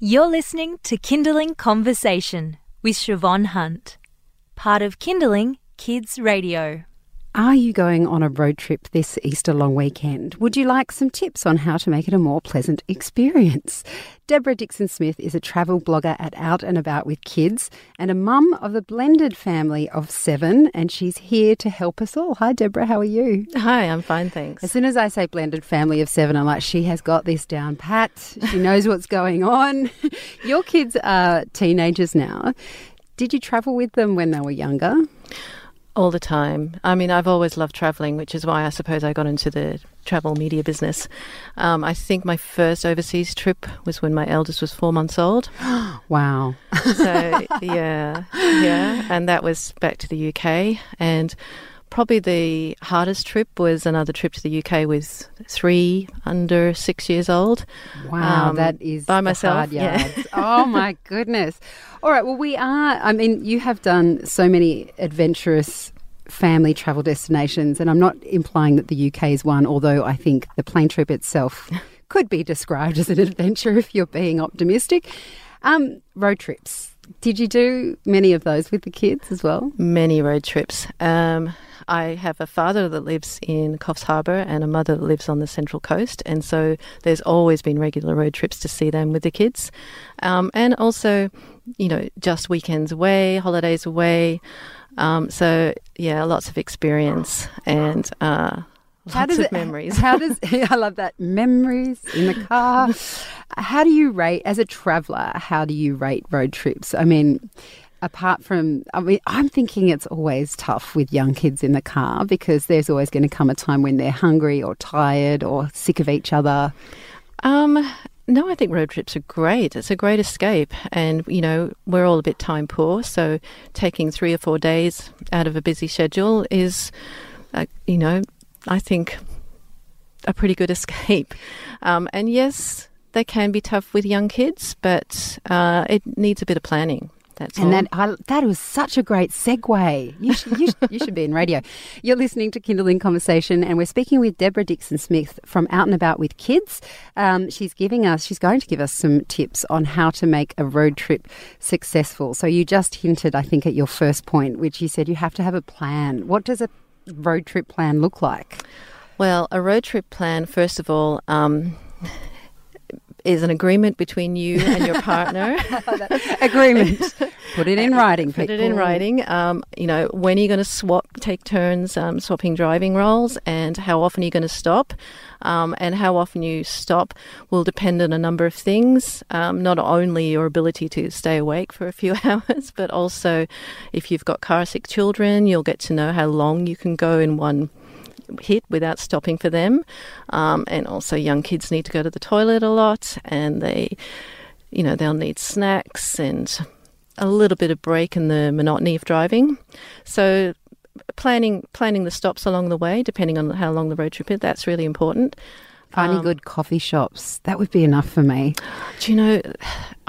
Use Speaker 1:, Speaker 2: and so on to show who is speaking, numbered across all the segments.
Speaker 1: You're listening to Kinderling Conversation with Siobhan Hunt, part of Kinderling Kids Radio.
Speaker 2: Are you going on a road trip this Easter long weekend? Would you like some tips on how to make it a more pleasant experience? Deborah Dixon Smith is a travel blogger at Out and About with Kids and a mum of a blended family of seven, and she's here to help us all. Hi, Deborah, how are you?
Speaker 3: Hi, I'm fine, thanks.
Speaker 2: As soon as I say blended family of seven, I'm like, she has got this down pat. She knows what's going on. Your kids are teenagers now. Did you travel with them when they were younger?
Speaker 3: All the time. I mean, I've always loved traveling, which is why I suppose I got into the travel media business. Um, I think my first overseas trip was when my eldest was four months old.
Speaker 2: wow.
Speaker 3: so, yeah, yeah. And that was back to the UK. And probably the hardest trip was another trip to the UK with three under six years old.
Speaker 2: Wow, um, that is
Speaker 3: by myself.
Speaker 2: Yeah. oh my goodness. All right. Well, we are. I mean, you have done so many adventurous family travel destinations, and I'm not implying that the UK is one, although I think the plane trip itself could be described as an adventure if you're being optimistic. Um, road trips. Did you do many of those with the kids as well?
Speaker 3: Many road trips. Um, I have a father that lives in Coffs Harbour and a mother that lives on the Central Coast, and so there's always been regular road trips to see them with the kids. Um, and also, you know, just weekends away, holidays away. Um, so, yeah, lots of experience and. Uh, Lots how does of it, memories.
Speaker 2: How does I love that memories in the car? how do you rate as a traveller? How do you rate road trips? I mean, apart from, I mean, I'm thinking it's always tough with young kids in the car because there's always going to come a time when they're hungry or tired or sick of each other.
Speaker 3: Um, no, I think road trips are great. It's a great escape. And, you know, we're all a bit time poor. So taking three or four days out of a busy schedule is, uh, you know, I think a pretty good escape. Um, and yes, they can be tough with young kids, but uh, it needs a bit of planning. That's
Speaker 2: and
Speaker 3: all.
Speaker 2: that I, that was such a great segue. You should, you, should, you should be in radio. You're listening to Kinderling Conversation, and we're speaking with Deborah Dixon Smith from Out and About with Kids. Um, she's giving us, she's going to give us some tips on how to make a road trip successful. So you just hinted, I think, at your first point, which you said you have to have a plan. What does a road trip plan look like?
Speaker 3: Well, a road trip plan, first of all. Um, is an agreement between you and your partner.
Speaker 2: agreement. Put it in writing.
Speaker 3: Put people. it in writing. Um, you know, when are you going to swap, take turns um, swapping driving roles, and how often are you going to stop? Um, and how often you stop will depend on a number of things. Um, not only your ability to stay awake for a few hours, but also if you've got car sick children, you'll get to know how long you can go in one hit without stopping for them. Um, and also, young kids need to go to the toilet a lot, and they, you know, they'll need snacks and a little bit of break in the monotony of driving. So, planning planning the stops along the way, depending on how long the road trip is, that's really important.
Speaker 2: Finding um, good coffee shops. That would be enough for me.
Speaker 3: Do you know,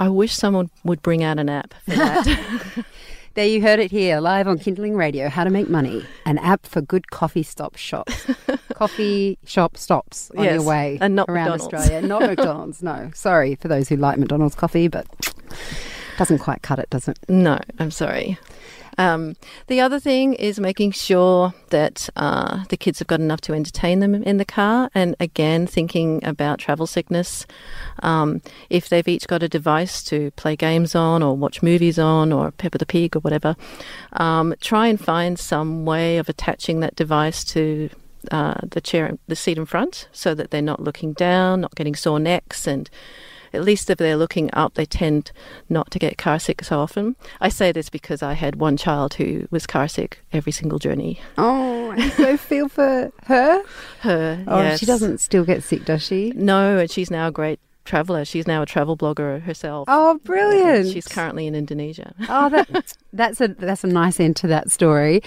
Speaker 3: I wish someone would bring out an app for that.
Speaker 2: There you heard it here, live on Kinderling Radio. How to make money. An app for good coffee stop shops. coffee shop stops on
Speaker 3: yes,
Speaker 2: your way
Speaker 3: and not
Speaker 2: around
Speaker 3: McDonald's.
Speaker 2: Australia. Not McDonald's, no. Sorry for those who like McDonald's coffee, but doesn't quite cut it, does it?
Speaker 3: No, I'm sorry. Um, the other thing is making sure that uh, the kids have got enough to entertain them in the car, and again, thinking about travel sickness. Um, if they've each got a device to play games on, or watch movies on, or Peppa the Pig, or whatever, um, try and find some way of attaching that device to uh, the chair, the seat in front, so that they're not looking down, not getting sore necks, and at least if they're looking up, they tend not to get car sick so often. I say this because I had one child who was car sick every single journey.
Speaker 2: Oh, I so feel for her.
Speaker 3: Her.
Speaker 2: Oh,
Speaker 3: yes.
Speaker 2: she doesn't still get sick, does she?
Speaker 3: No, and she's now a great traveller. She's now a travel blogger herself.
Speaker 2: Oh, brilliant!
Speaker 3: She's currently in Indonesia.
Speaker 2: oh, that's that's a that's a nice end to that story.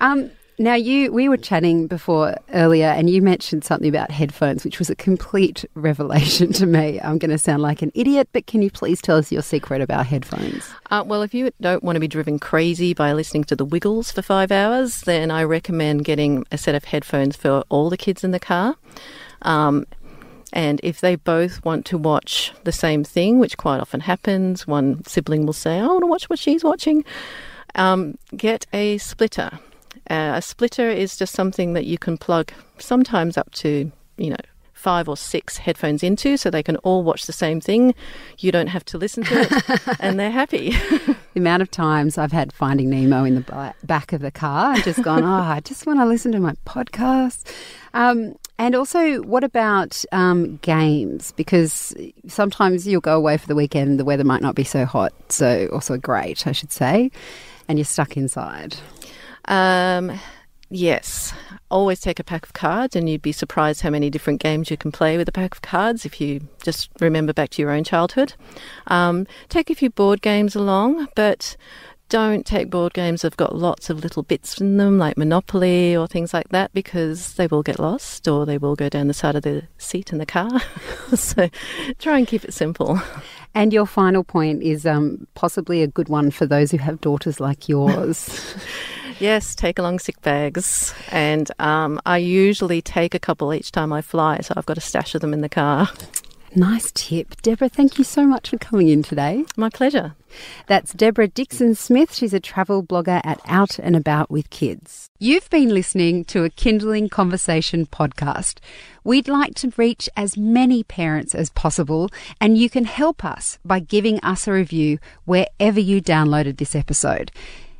Speaker 2: Um, now, you we were chatting before earlier, and you mentioned something about headphones, which was a complete revelation to me. I'm going to sound like an idiot, but can you please tell us your secret about headphones?
Speaker 3: Uh, well, if you don't want to be driven crazy by listening to the Wiggles for five hours, then I recommend getting a set of headphones for all the kids in the car. Um, And if they both want to watch the same thing, which quite often happens, one sibling will say, I want to watch what she's watching, um, get a splitter. Uh, a splitter is just something that you can plug sometimes up to, you know, five or six headphones into so they can all watch the same thing. You don't have to listen to it, and they're happy.
Speaker 2: the amount of times I've had Finding Nemo in the back of the car and just gone, oh, I just want to listen to my podcast. Um, and also, what about um, games? Because sometimes you'll go away for the weekend, the weather might not be so hot, so also great, I should say, and you're stuck inside.
Speaker 3: Um, yes always take a pack of cards, and you'd be surprised how many different games you can play with a pack of cards if you just remember back to your own childhood. Um, take a few board games along, but don't take board games that have got lots of little bits in them, like Monopoly or things like that, because they will get lost or they will go down the side of the seat in the car. so try and keep it simple.
Speaker 2: And your final point is um, possibly a good one for those who have daughters like yours.
Speaker 3: Yes, take along sick bags. And um, I usually take a couple each time I fly, so I've got a stash of them in the car.
Speaker 2: Nice tip. Deborah, thank you so much for coming in today.
Speaker 3: My pleasure.
Speaker 2: That's Deborah Dixon Smith. She's a travel blogger at Out and About with Kids. You've been listening to a Kinderling Conversation podcast. We'd like to reach as many parents as possible, and you can help us by giving us a review wherever you downloaded this episode.